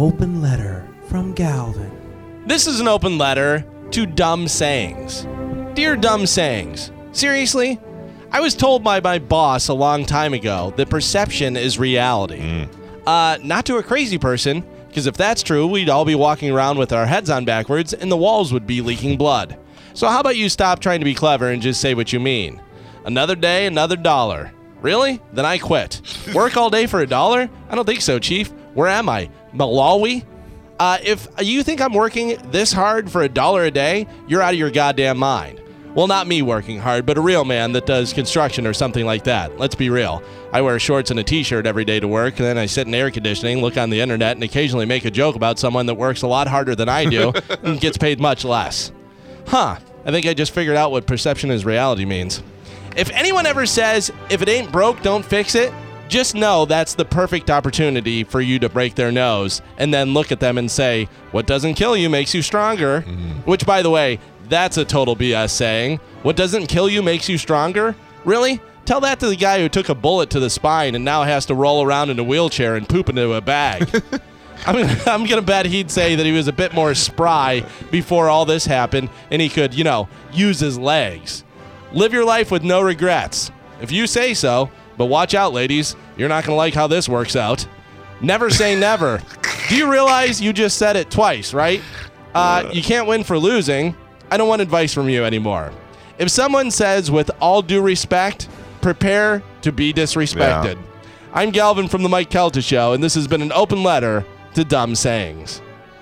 open letter from Galvin. This is an open letter to dumb sayings. Dear dumb sayings, seriously? I was told by my boss a long time ago that perception is reality. Uh, not to a crazy person, because if that's true, we'd all be walking around with our heads on backwards and the walls would be leaking blood. So, how about you stop trying to be clever and just say what you mean? Another day, another dollar. Really? Then I quit. Work all day for a dollar? I don't think so, Chief. Where am I? Malawi? Uh, if you think I'm working this hard for a dollar a day, you're out of your goddamn mind. Well, not me working hard, but a real man that does construction or something like that. Let's be real. I wear shorts and a t shirt every day to work, and then I sit in air conditioning, look on the internet, and occasionally make a joke about someone that works a lot harder than I do and gets paid much less. Huh, I think I just figured out what perception is reality means. If anyone ever says, if it ain't broke, don't fix it, just know that's the perfect opportunity for you to break their nose and then look at them and say, what doesn't kill you makes you stronger. Mm-hmm. Which, by the way, that's a total BS saying. What doesn't kill you makes you stronger? Really? Tell that to the guy who took a bullet to the spine and now has to roll around in a wheelchair and poop into a bag. I'm gonna, I'm gonna bet he'd say that he was a bit more spry before all this happened and he could, you know, use his legs. Live your life with no regrets. If you say so, but watch out, ladies. You're not gonna like how this works out. Never say never. Do you realize you just said it twice, right? Uh, you can't win for losing. I don't want advice from you anymore. If someone says, with all due respect, prepare to be disrespected. I'm Galvin from the Mike Calta Show, and this has been an open letter to dumb sayings.